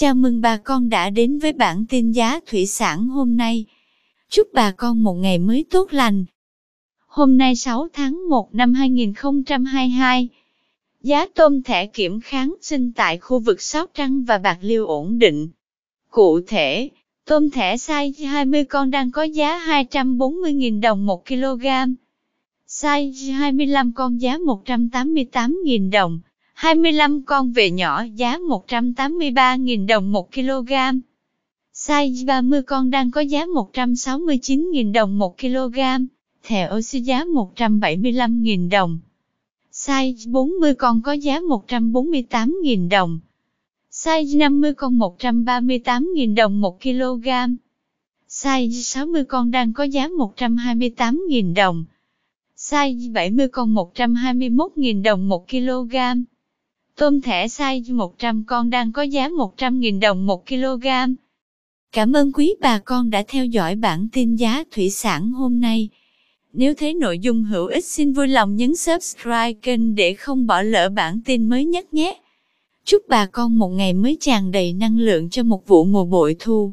Chào mừng bà con đã đến với bản tin giá thủy sản hôm nay. Chúc bà con một ngày mới tốt lành. Hôm nay 6 tháng 1 năm 2022, giá tôm thẻ kiểm kháng sinh tại khu vực Sóc Trăng và Bạc Liêu ổn định. Cụ thể, tôm thẻ size 20 con đang có giá 240.000 đồng 1 kg, size 25 con giá 188.000 đồng, 25 con về nhỏ giá 183.000 đồng 1 kg. Size 30 con đang có giá 169.000 đồng 1 kg, thẻ oxy giá 175.000 đồng. Size 40 con có giá 148.000 đồng. Size 50 con 138.000 đồng 1 kg. Size 60 con đang có giá 128.000 đồng. Size 70 con 121.000 đồng 1 kg. Tôm thẻ size 100 con đang có giá 100.000 đồng 1 kg. Cảm ơn quý bà con đã theo dõi bản tin giá thủy sản hôm nay. Nếu thấy nội dung hữu ích xin vui lòng nhấn subscribe kênh để không bỏ lỡ bản tin mới nhất nhé. Chúc bà con một ngày mới tràn đầy năng lượng cho một vụ mùa bội thu.